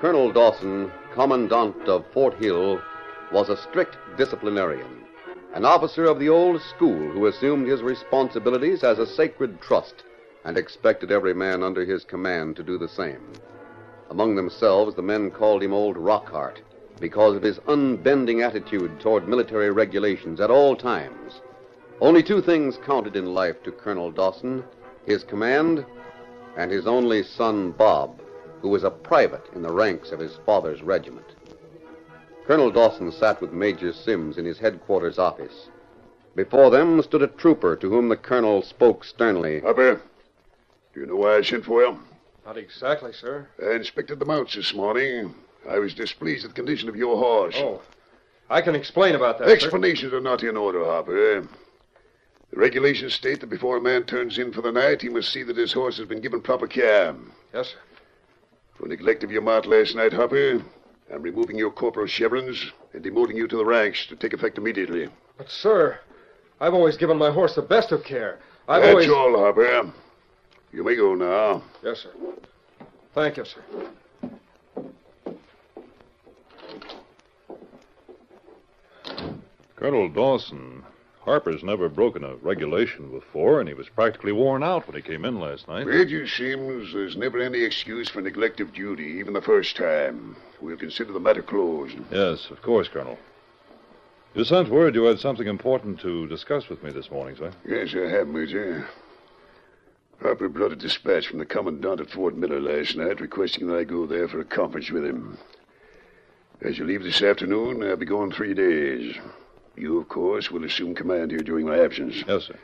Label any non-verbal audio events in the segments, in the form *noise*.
Colonel Dawson, Commandant of Fort Hill, was a strict disciplinarian, an officer of the old school who assumed his responsibilities as a sacred trust and expected every man under his command to do the same. Among themselves, the men called him Old Rockheart because of his unbending attitude toward military regulations at all times. Only two things counted in life to Colonel Dawson his command and his only son, Bob, who was a private in the ranks of his father's regiment. Colonel Dawson sat with Major Sims in his headquarters office. Before them stood a trooper to whom the colonel spoke sternly. Hopper, do you know why I sent for you? Not exactly, sir. I inspected the mounts this morning. I was displeased with the condition of your horse. Oh, I can explain about that, sir. Explanations are not in order, Hopper. The regulations state that before a man turns in for the night, he must see that his horse has been given proper care. Yes, sir. For neglect of your mount last night, Hopper, I'm removing your corporal chevrons and demoting you to the ranks to take effect immediately. But, sir, I've always given my horse the best of care. I've That's always. all, Hopper. You may go now. Yes, sir. Thank you, sir. Colonel Dawson, Harper's never broken a regulation before, and he was practically worn out when he came in last night. Major Sims, there's never any excuse for neglect of duty, even the first time. We'll consider the matter closed. Yes, of course, Colonel. You sent word you had something important to discuss with me this morning, sir. Yes, I have, Major. Harper brought a dispatch from the commandant at Fort Miller last night requesting that I go there for a conference with him. As you leave this afternoon, I'll be gone three days. You, of course, will assume command here during my absence. Yes, sir.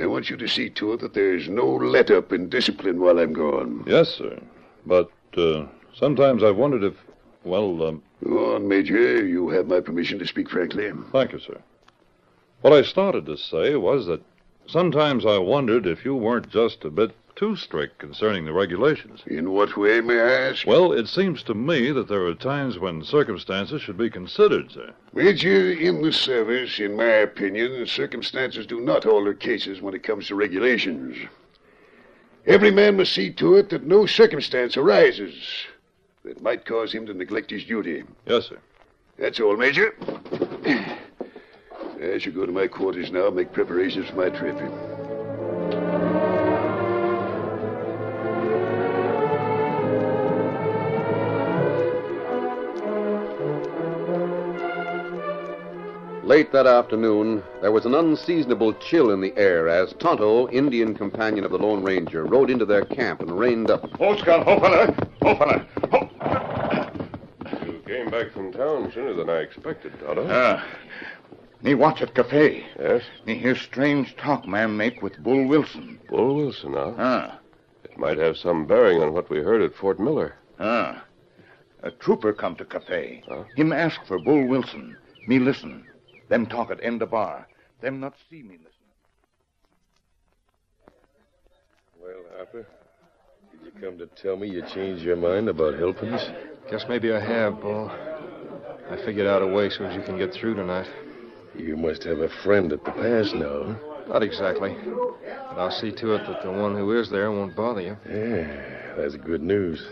I want you to see to it that there's no let up in discipline while I'm gone. Yes, sir. But uh, sometimes I've wondered if, well, um, Go on, Major. You have my permission to speak frankly. thank you, sir. What I started to say was that sometimes I wondered if you weren't just a bit too strict concerning the regulations. In what way, may I ask? Well, it seems to me that there are times when circumstances should be considered, sir. Major, in the service, in my opinion, circumstances do not alter cases when it comes to regulations. Every man must see to it that no circumstance arises that might cause him to neglect his duty. Yes, sir. That's all, Major. I shall go to my quarters now and make preparations for my trip. Late that afternoon, there was an unseasonable chill in the air as Tonto, Indian companion of the Lone Ranger, rode into their camp and reined up. Scout, ho, fella. Ho, fella. Ho. You came back from town sooner than I expected, Tonto. Ah. Me watch at cafe. yes? Me hear strange talk man make with Bull Wilson. Bull Wilson, huh? Ah. It might have some bearing on what we heard at Fort Miller. Ah. A trooper come to cafe. Huh? Him ask for Bull Wilson. Me listen. Them talk at end of bar. Them not see me listen. Well, Harper, did you come to tell me you changed your mind about helping us? Guess maybe I have, Bull. I figured out a way so as you can get through tonight. You must have a friend at the pass now. Not exactly. But I'll see to it that the one who is there won't bother you. Yeah, that's good news.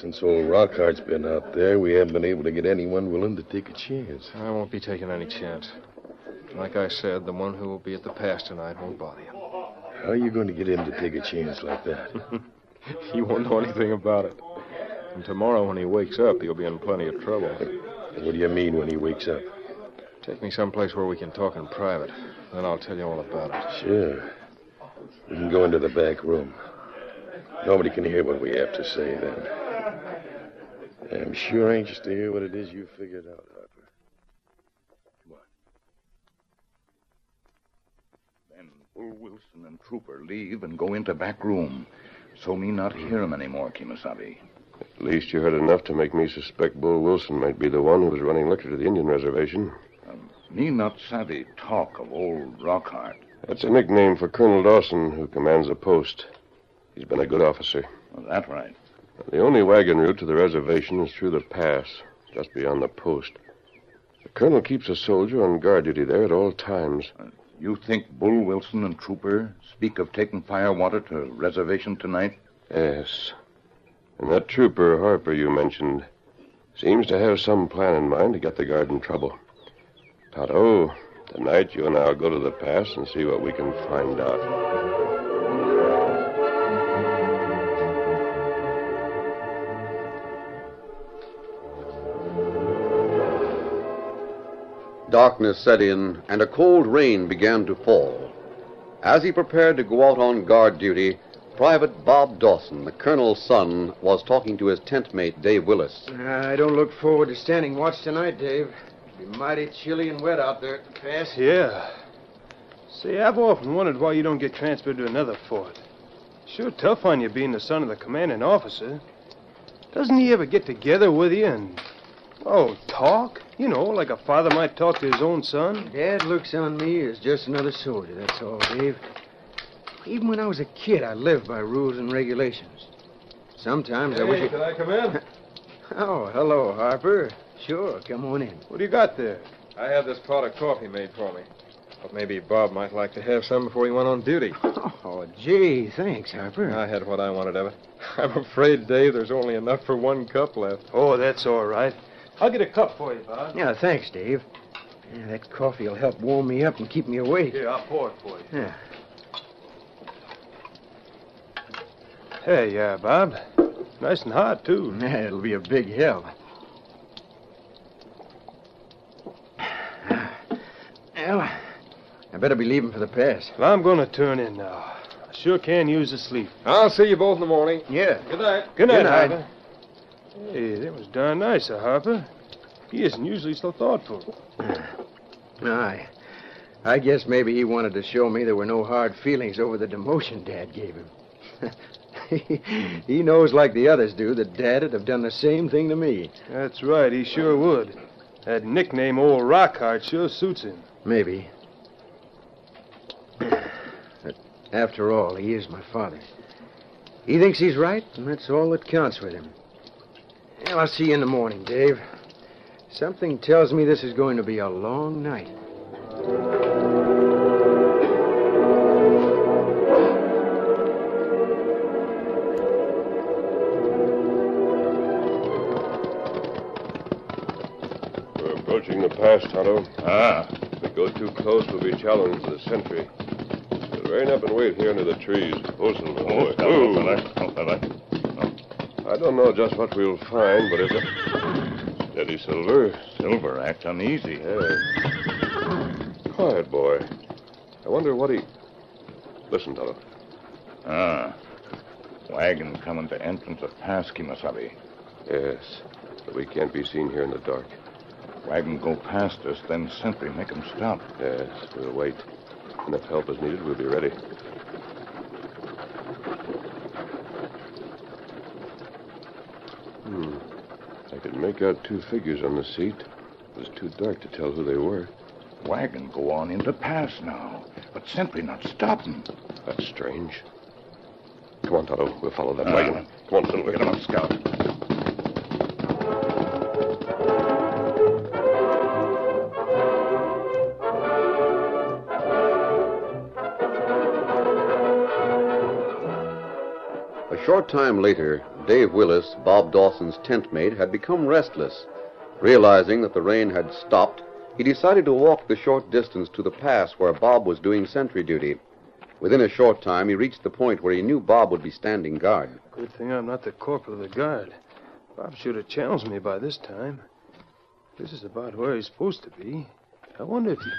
Since old Rockhart's been out there, we haven't been able to get anyone willing to take a chance. I won't be taking any chance. Like I said, the one who will be at the pass tonight won't bother you. How are you going to get him to take a chance like that? *laughs* He won't know anything about it. And tomorrow, when he wakes up, he'll be in plenty of trouble. what do you mean when he wakes up? Take me someplace where we can talk in private. Then I'll tell you all about it. Sure. We can go into the back room. Nobody can hear what we have to say then. I'm sure anxious to hear what it is you figured out, Harper. Come on. Then Bull Wilson and trooper leave and go into back room. So me not hear 'em anymore, Kemosabe. At least you heard enough to make me suspect Bull Wilson might be the one who was running liquor to the Indian reservation. Um, me not savvy talk of old Rockhart. That's a nickname for Colonel Dawson, who commands the post. He's been a good officer. Well, that right. The only wagon route to the reservation is through the pass, just beyond the post. The colonel keeps a soldier on guard duty there at all times. Uh, you think Bull Wilson and Trooper speak of taking firewater to reservation tonight? Yes. And that trooper, Harper, you mentioned, seems to have some plan in mind to get the guard in trouble. Tonto, oh, tonight you and I'll go to the pass and see what we can find out. Darkness set in, and a cold rain began to fall. As he prepared to go out on guard duty, Private Bob Dawson, the colonel's son, was talking to his tent mate, Dave Willis. Uh, I don't look forward to standing watch tonight, Dave. It'll be mighty chilly and wet out there at the pass. Yeah. See, I've often wondered why you don't get transferred to another fort. Sure tough on you being the son of the commanding officer. Doesn't he ever get together with you and, oh, talk? You know, like a father might talk to his own son? Dad looks on me as just another soldier, that's all, Dave. Even when I was a kid, I lived by rules and regulations. Sometimes I wish Hey, it... can I come in? *laughs* Oh, hello, Harper. Sure, come on in. What do you got there? I had this pot of coffee made for me. But maybe Bob might like to have some before he went on duty. *laughs* Oh, gee, thanks, Harper. I had what I wanted of it. *laughs* I'm afraid, Dave, there's only enough for one cup left. Oh, that's all right. I'll get a cup for you, Bob. Yeah, thanks, Dave. Yeah, that coffee will help warm me up and keep me awake. Here, I'll pour it for you. Yeah. Hey, yeah, Bob. Nice and hot, too. *laughs* Yeah, it'll be a big help. Well, I better be leaving for the pass. Well, I'm going to turn in now. I sure can use a sleep. I'll see you both in the morning. Yeah. Good night. Good night, Good night. Hey, that was darn nice of Harper. He isn't usually so thoughtful. *sighs* Aye. I guess maybe he wanted to show me there were no hard feelings over the demotion Dad gave him. *laughs* he knows, like the others do, that Dad would have done the same thing to me. That's right, he sure would. That nickname, Old Rockhart, sure suits him. Maybe. *sighs* But after all, he is my father. He thinks he's right, and that's all that counts with him. Well, I'll see you in the morning, Dave. Something tells me this is going to be a long night. We're approaching the pass, Tonto. Ah. The Go too close, we'll be challenged to the sentry. We'll rein up and wait here under the trees. Oh, Silver, boy. Oh, Ooh. fella. Oh, fella. I don't know just what we'll find, but it's a... Steady, Silver. Silver acts uneasy. Yeah. Quiet, boy. I wonder what he... Listen, Tonto. Ah. Wagon coming to entrance of Pass Kemosabe. Yes, but we can't be seen here in the dark. Wagon go past us, then sentry make 'em stop. Yes, we'll wait. And if help is needed, we'll be ready. Hmm. I could make out two figures on the seat. It was too dark to tell who they were. Wagon go on into pass now, but simply not stopping. That's strange. Come on, Tonto. We'll follow that Ah. wagon. Come on, Silver. him up, Scout. A short time later, Dave Willis, Bob Dawson's tent mate, had become restless. Realizing that the rain had stopped, he decided to walk the short distance to the pass where Bob was doing sentry duty. Within a short time, he reached the point where he knew Bob would be standing guard. Good thing I'm not the corporal of the guard. Bob should have challenged me by this time. This is about where he's supposed to be. I wonder if he.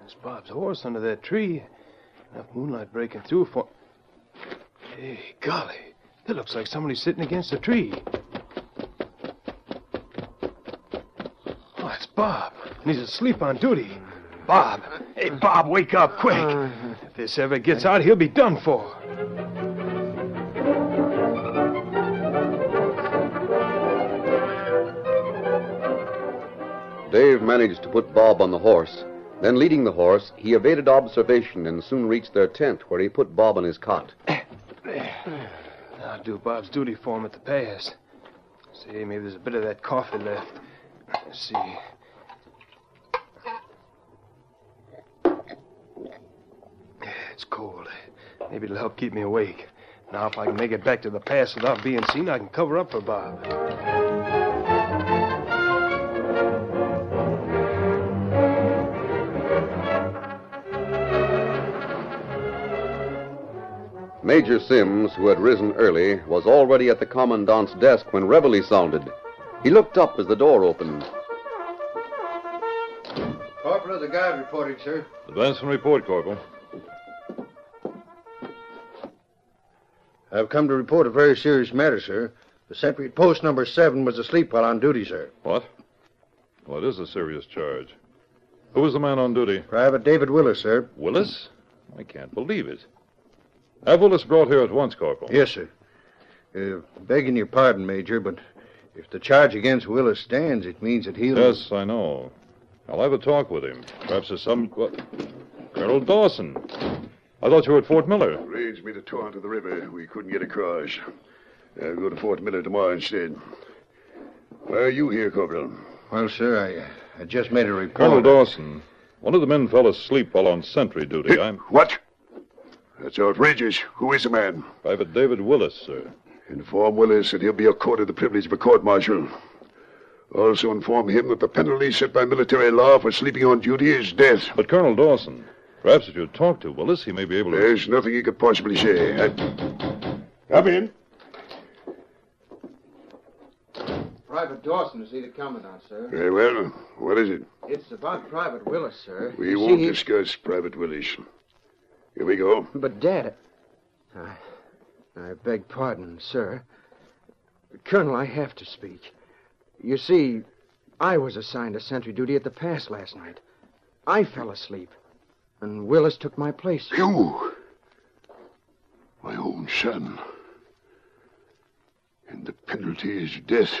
There's Bob's horse under that tree. Enough moonlight breaking through for. Hey, golly. That looks like somebody sitting against a tree. Oh, it's Bob. And he's asleep on duty. Bob. Hey, Bob, wake up quick. Uh. If this ever gets out, he'll be done for. Dave managed to put Bob on the horse. Then, leading the horse, he evaded observation and soon reached their tent, where he put Bob on his cot. *laughs* I'll do Bob's duty for him at the pass. See, maybe there's a bit of that coffee left. Let's see. It's cold. Maybe it'll help keep me awake. Now, if I can make it back to the pass without being seen, I can cover up for Bob. Major Sims, who had risen early, was already at the commandant's desk when reveille sounded. He looked up as the door opened. Corporal of the guard reporting, sir. Advance and report, Corporal. I've come to report a very serious matter, sir. The sentry at post number seven was asleep while on duty, sir. What? Well, it is a serious charge. Who was the man on duty? Private David Willis, sir. Willis? I can't believe it. Have Willis brought here at once, Corporal. Yes, sir. Uh, begging your pardon, Major, but if the charge against Willis stands, it means that he'll. Yes, I know. I'll have a talk with him. Perhaps there's some. Colonel Dawson. I thought you were at Fort Miller. Rains made a torrent of the river. We couldn't get across. I'll go to Fort Miller tomorrow instead. Why are you here, Corporal? Well, sir, I, I just made a report. Colonel Dawson, one of the men fell asleep while on sentry duty. I'm What? That's outrageous. Who is the man? Private David Willis, sir. Inform Willis that he'll be accorded the privilege of a court martial. Also inform him that the penalty set by military law for sleeping on duty is death. But Colonel Dawson, perhaps if you talk to Willis, he may be able to. There's nothing he could possibly say. I... Come in. Private Dawson is see the commandant, sir. Very well. What is it? It's about Private Willis, sir. We You won't he- discuss Private Willis. Here we go. But, Dad, I, I beg pardon, sir. Colonel, I have to speak. You see, I was assigned to sentry duty at the pass last night. I fell asleep, and Willis took my place. You, my own son. And the penalty is death.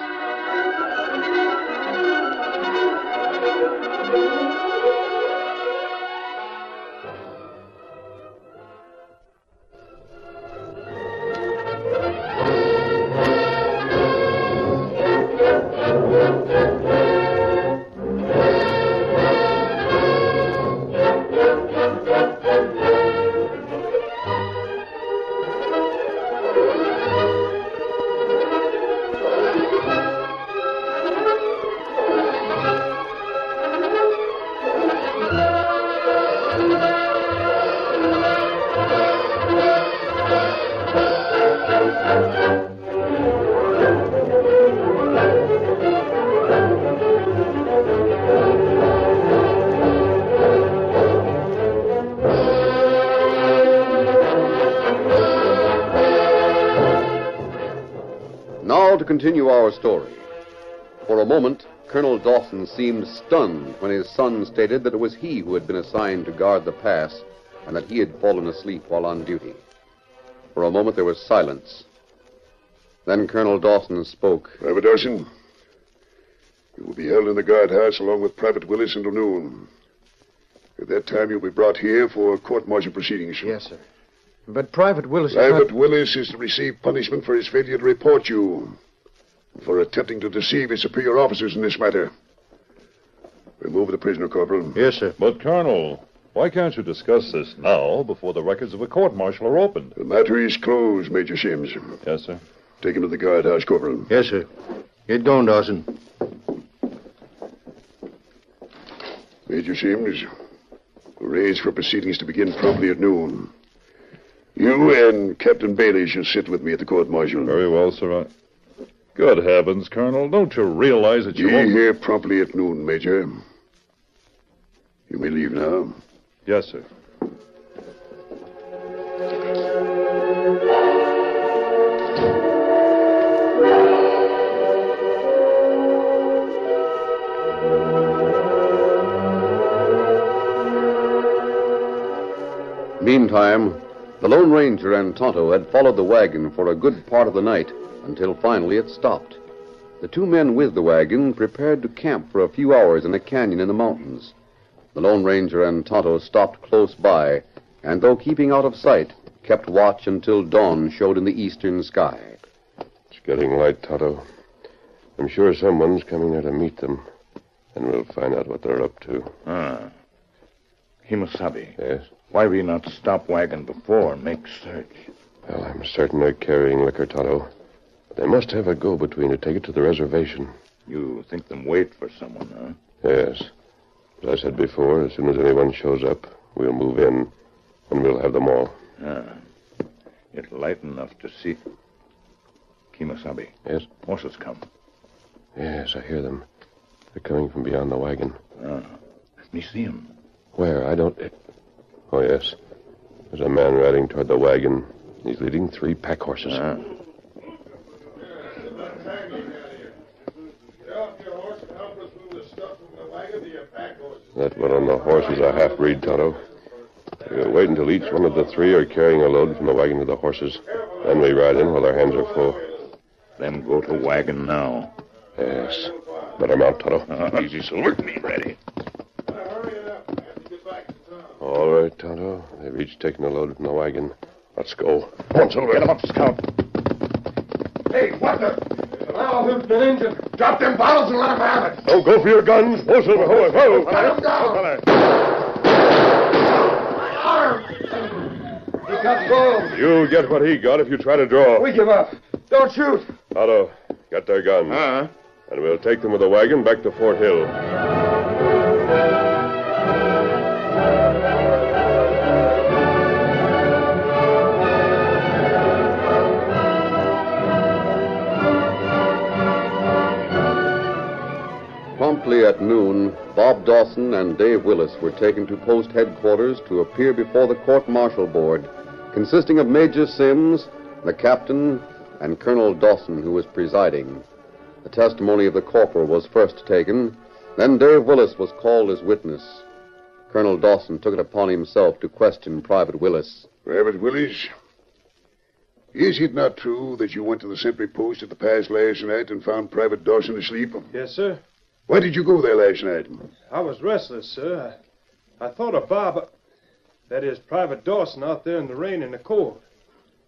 Continue our story. For a moment, Colonel Dawson seemed stunned when his son stated that it was he who had been assigned to guard the pass and that he had fallen asleep while on duty. For a moment there was silence. Then Colonel Dawson spoke. Private Dawson, you will be held in the guardhouse along with Private Willis until noon. At that time, you'll be brought here for court-martial proceedings. Yes, sir. But Private Willis is Private not... Willis is to receive punishment for his failure to report you, and for attempting to deceive his superior officers in this matter. Remove the prisoner, Corporal. Yes, sir. But, Colonel, why can't you discuss this now before the records of a court martial are opened? The matter is closed, Major Sims. Yes, sir. Take him to the guardhouse, Corporal. Yes, sir. Get going, Dawson. Major Sims, arrange for proceedings to begin promptly at noon. You and Captain Bailey shall sit with me at the court martial. Very well, sir. I... Good heavens, Colonel. Don't you realize that you Be won't... here promptly at noon, Major. You may leave now. Yes, sir. Meantime, the Lone Ranger and Tonto had followed the wagon for a good part of the night until finally it stopped. The two men with the wagon prepared to camp for a few hours in a canyon in the mountains. The Lone Ranger and Tonto stopped close by, and though keeping out of sight, kept watch until dawn showed in the eastern sky. It's getting light, Tonto. I'm sure someone's coming there to meet them, and we'll find out what they're up to. Ah. Kemosabe, Yes? why we not stop wagon before and make search? Well, I'm certain they're carrying liquor, Tonto. They must have a go-between to take it to the reservation. You think them wait for someone, huh? Yes. As I said before, as soon as anyone shows up, we'll move in, and we'll have them all. Ah. It's light enough to see. Kemosabe. Yes? Horses come. Yes, I hear them. They're coming from beyond the wagon. Ah. Let me see him. Where? I don't. Oh, yes. There's a man riding toward the wagon. He's leading three pack horses. Ah. That one on the horse is a half breed, Tonto. We'll wait until each one of the three are carrying a load from the wagon to the horses. Then we ride in while their hands are full. Them go to wagon now. Yes. Better mount, Tonto. Uh, *laughs* easy, Silver. Me ready. All right, Tonto. They've each taken a load from the wagon. Let's go. Come on, Silver. Get him up, Scout. Hey, what the? Now, who's been injured? Drop them bottles and let 'em have it. Oh, go for your guns. Whoa, Silver. Whoa, whoa. Let 'em down. My arm. He got gold. You'll get what he got if you try to draw. We give up. Don't shoot. Tonto, get their guns. Uh-huh. And we'll take them with the wagon back to Fort Hill. Promptly at noon, Bob Dawson and Dave Willis were taken to post headquarters to appear before the court martial board, consisting of Major Sims, the captain, and Colonel Dawson, who was presiding. The testimony of the corporal was first taken, then Dave Willis was called as witness. Colonel Dawson took it upon himself to question Private Willis. Private Willis, is it not true that you went to the sentry post at the pass last night and found Private Dawson asleep? Yes, sir. Why did you go there last night? I was restless, sir. I, I thought of Bob. That is, Private Dawson out there in the rain and the cold.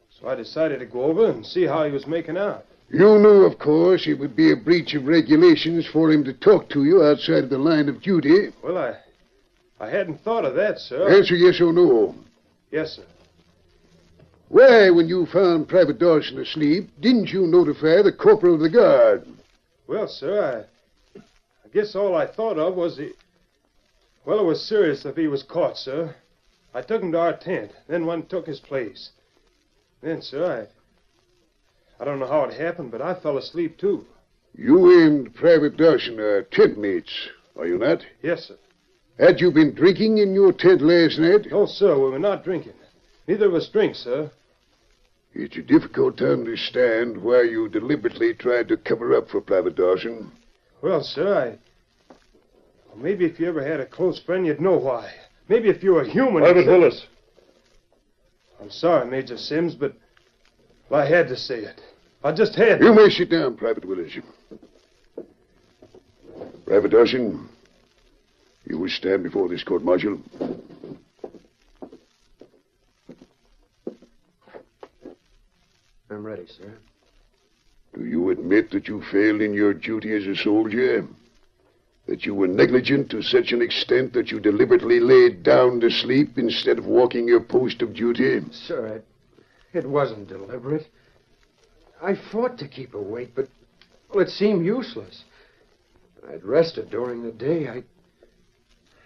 So I decided to go over and see how he was making out. You knew, of course, it would be a breach of regulations for him to talk to you outside of the line of duty. Well, I I hadn't thought of that, sir. Answer yes or no. Yes, sir. Why, when you found Private Dawson asleep, didn't you notify the corporal of the guard? Well, sir, I guess all I thought of was he. Well, it was serious if he was caught, sir. I took him to our tent. Then one took his place. Then, sir, I. I don't know how it happened, but I fell asleep, too. You and Private Dawson are uh, tent mates, are you not? Yes, sir. Had you been drinking in your tent last night? No, sir, we were not drinking. Neither of us drink, sir. It's difficult to understand why you deliberately tried to cover up for Private Dawson. Well, sir, I. Well, maybe if you ever had a close friend, you'd know why. Maybe if you were human. Private Willis. I'm sorry, Major Sims, but well, I had to say it. I just had to. You may sit down, Private Willis. Private Dawson, you will stand before this court martial. I'm ready, sir. Do you admit that you failed in your duty as a soldier? That you were negligent to such an extent that you deliberately laid down to sleep instead of walking your post of duty? Sir, it, it wasn't deliberate. I fought to keep awake, but well, it seemed useless. I'd rested during the day. I,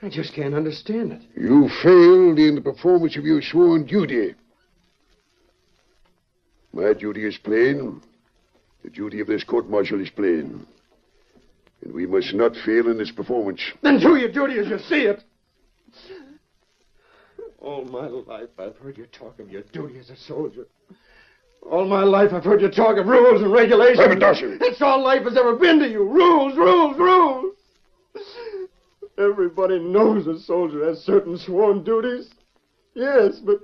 I just can't understand it. You failed in the performance of your sworn duty. My duty is plain. The duty of this court martial is plain. And we must not fail in this performance. Then do your duty as you see it. All my life, I've heard you talk of your duty as a soldier. All my life, I've heard you talk of rules and regulations. Private Dawson. That's all life has ever been to you. Rules, rules, rules. Everybody knows a soldier has certain sworn duties. Yes, but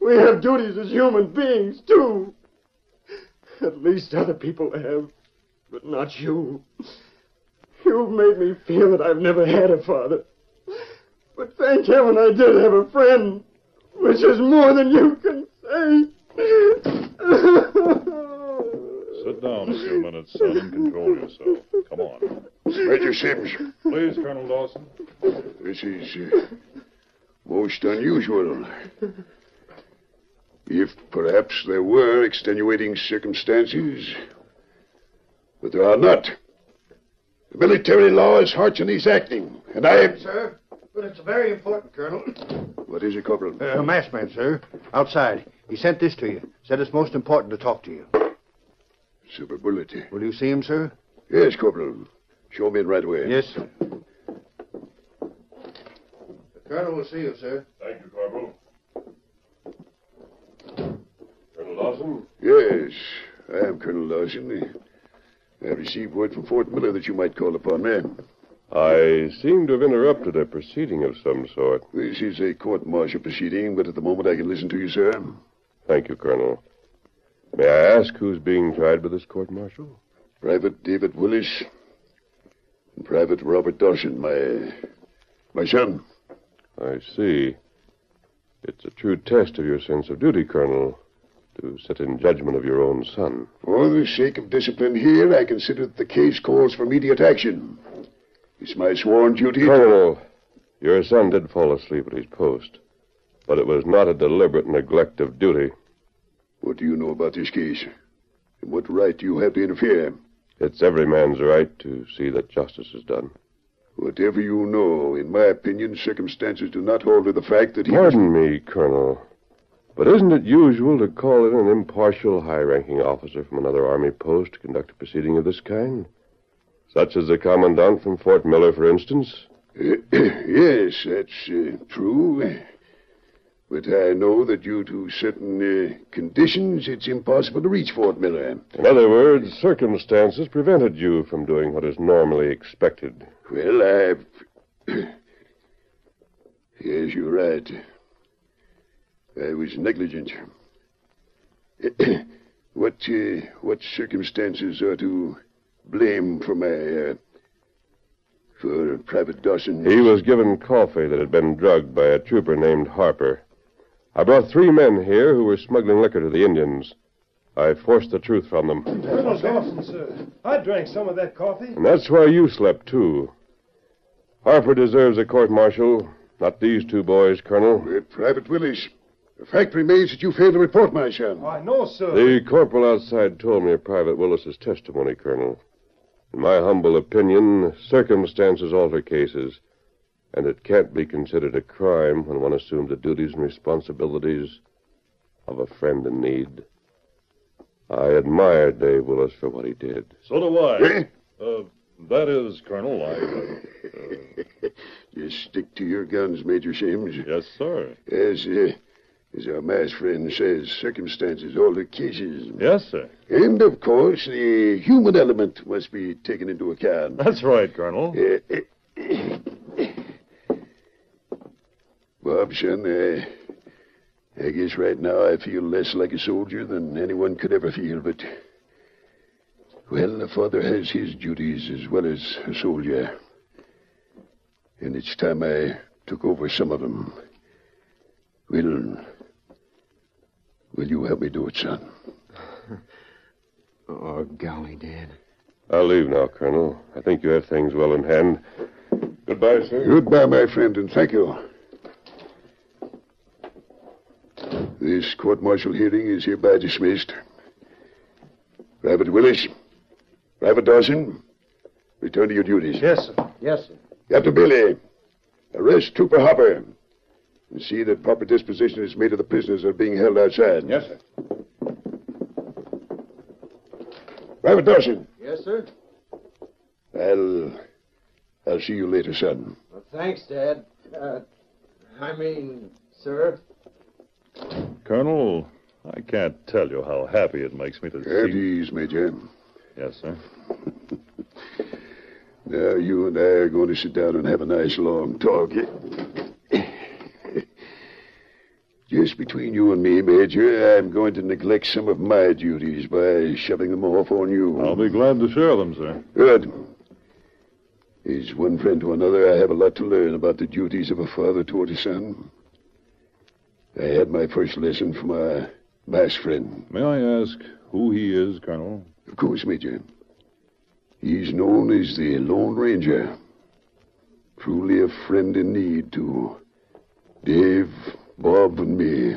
we have duties as human beings, too. At least other people have, but not you. You've made me feel that I've never had a father. But thank heaven I did have a friend, which is more than you can say. Sit down a few minutes, son, and control yourself. Come on. Major Sims, Please, Colonel Dawson. this is uh, most unusual. If perhaps there were extenuating circumstances, but there are not. The military law is harsh Hartson acting, and I. Sir, but it's very important, Colonel. What is it, Corporal? Uh, a masked man, sir. Outside. He sent this to you. Said it's most important to talk to you. Superability. Will you see him, sir? Yes, Corporal. Show me in right away. Yes, sir. The Colonel will see you, sir. Thank you, Corporal. Colonel Lawson? Yes, I am Colonel Dawson. I received word from Fort Miller that you might call upon me. I seem to have interrupted a proceeding of some sort. This is a court martial proceeding, but at the moment I can listen to you, sir. Thank you, Colonel. May I ask who's being tried by this court martial? Private David Willis and Private Robert Dawson, my my son. I see. It's a true test of your sense of duty, Colonel, to sit in judgment of your own son. For the sake of discipline here, I consider that the case calls for immediate action. It's my sworn duty. Colonel, your son did fall asleep at his post, but it was not a deliberate neglect of duty. What do you know about this case? And what right do you have to interfere? It's every man's right to see that justice is done. Whatever you know, in my opinion, circumstances do not alter the fact that he was- Pardon me, Colonel, but isn't it usual to call in an impartial, high ranking officer from another Army post to conduct a proceeding of this kind? Such as the Commandant from Fort Miller, for instance? *clears throat* yes, that's uh, true. But I know that due to certain uh, conditions, it's impossible to reach Fort Miller. In other words, circumstances prevented you from doing what is normally expected. Well, I've. *clears throat* yes, you're right. I was negligent. *clears throat* what uh, what circumstances are to blame for my uh, for Private Dawson? He was given coffee that had been drugged by a trooper named Harper. I brought three men here who were smuggling liquor to the Indians. I forced the truth from them. Colonel Dawson, sir. I drank some of that coffee. And that's why you slept, too. Harper deserves a court martial, not these two boys, Colonel. Private Willis, the fact remains that you failed to report my son. I know, sir. The corporal outside told me of Private Willis's testimony, Colonel. In my humble opinion, circumstances alter cases, and it can't be considered a crime when one assumes the duties and responsibilities of a friend in need. I admire Dave Willis for what he did. So do I. Eh? Uh, that is, Colonel, I. Uh, *laughs* You stick to your guns, Major Sims. yes, sir. As uh, As our masked friend says, circumstances alter cases. Yes, sir. And, of course, the human element must be taken into account. That's right, Colonel. Uh, uh, Bob, son, uh, I guess right now I feel less like a soldier than anyone could ever feel, but. Well, a father has his duties as well as a soldier. And it's time I took over some of them. Will. Will you help me do it, son? *laughs* Oh, golly, Dad. I'll leave now, Colonel. I think you have things well in hand. Goodbye, sir. Goodbye, my friend, and thank you. This court martial hearing is hereby dismissed. Private Willis, Private Dawson, return to your duties. Yes, sir. Yes, sir. Captain Billy, arrest Trooper Hopper and see that proper disposition is made of the prisoners that are being held outside. Yes, sir. Private Dawson, Yes, sir. I'll. I'll see you later, son. Well, thanks, Dad. Uh, I mean, sir. Colonel, I can't tell you how happy it makes me to At see. ease, Major. Yes, sir. *laughs* Now, you and I are going to sit down and have a nice long talk. Just between you and me, Major, I'm going to neglect some of my duties by shoving them off on you. I'll be glad to share them, sir. Good. As one friend to another, I have a lot to learn about the duties of a father toward a son. I had my first lesson from a masked friend. May I ask who he is, Colonel? Of course, Major. He's known as the Lone Ranger. Truly a friend in need to Dave, Bob, and me.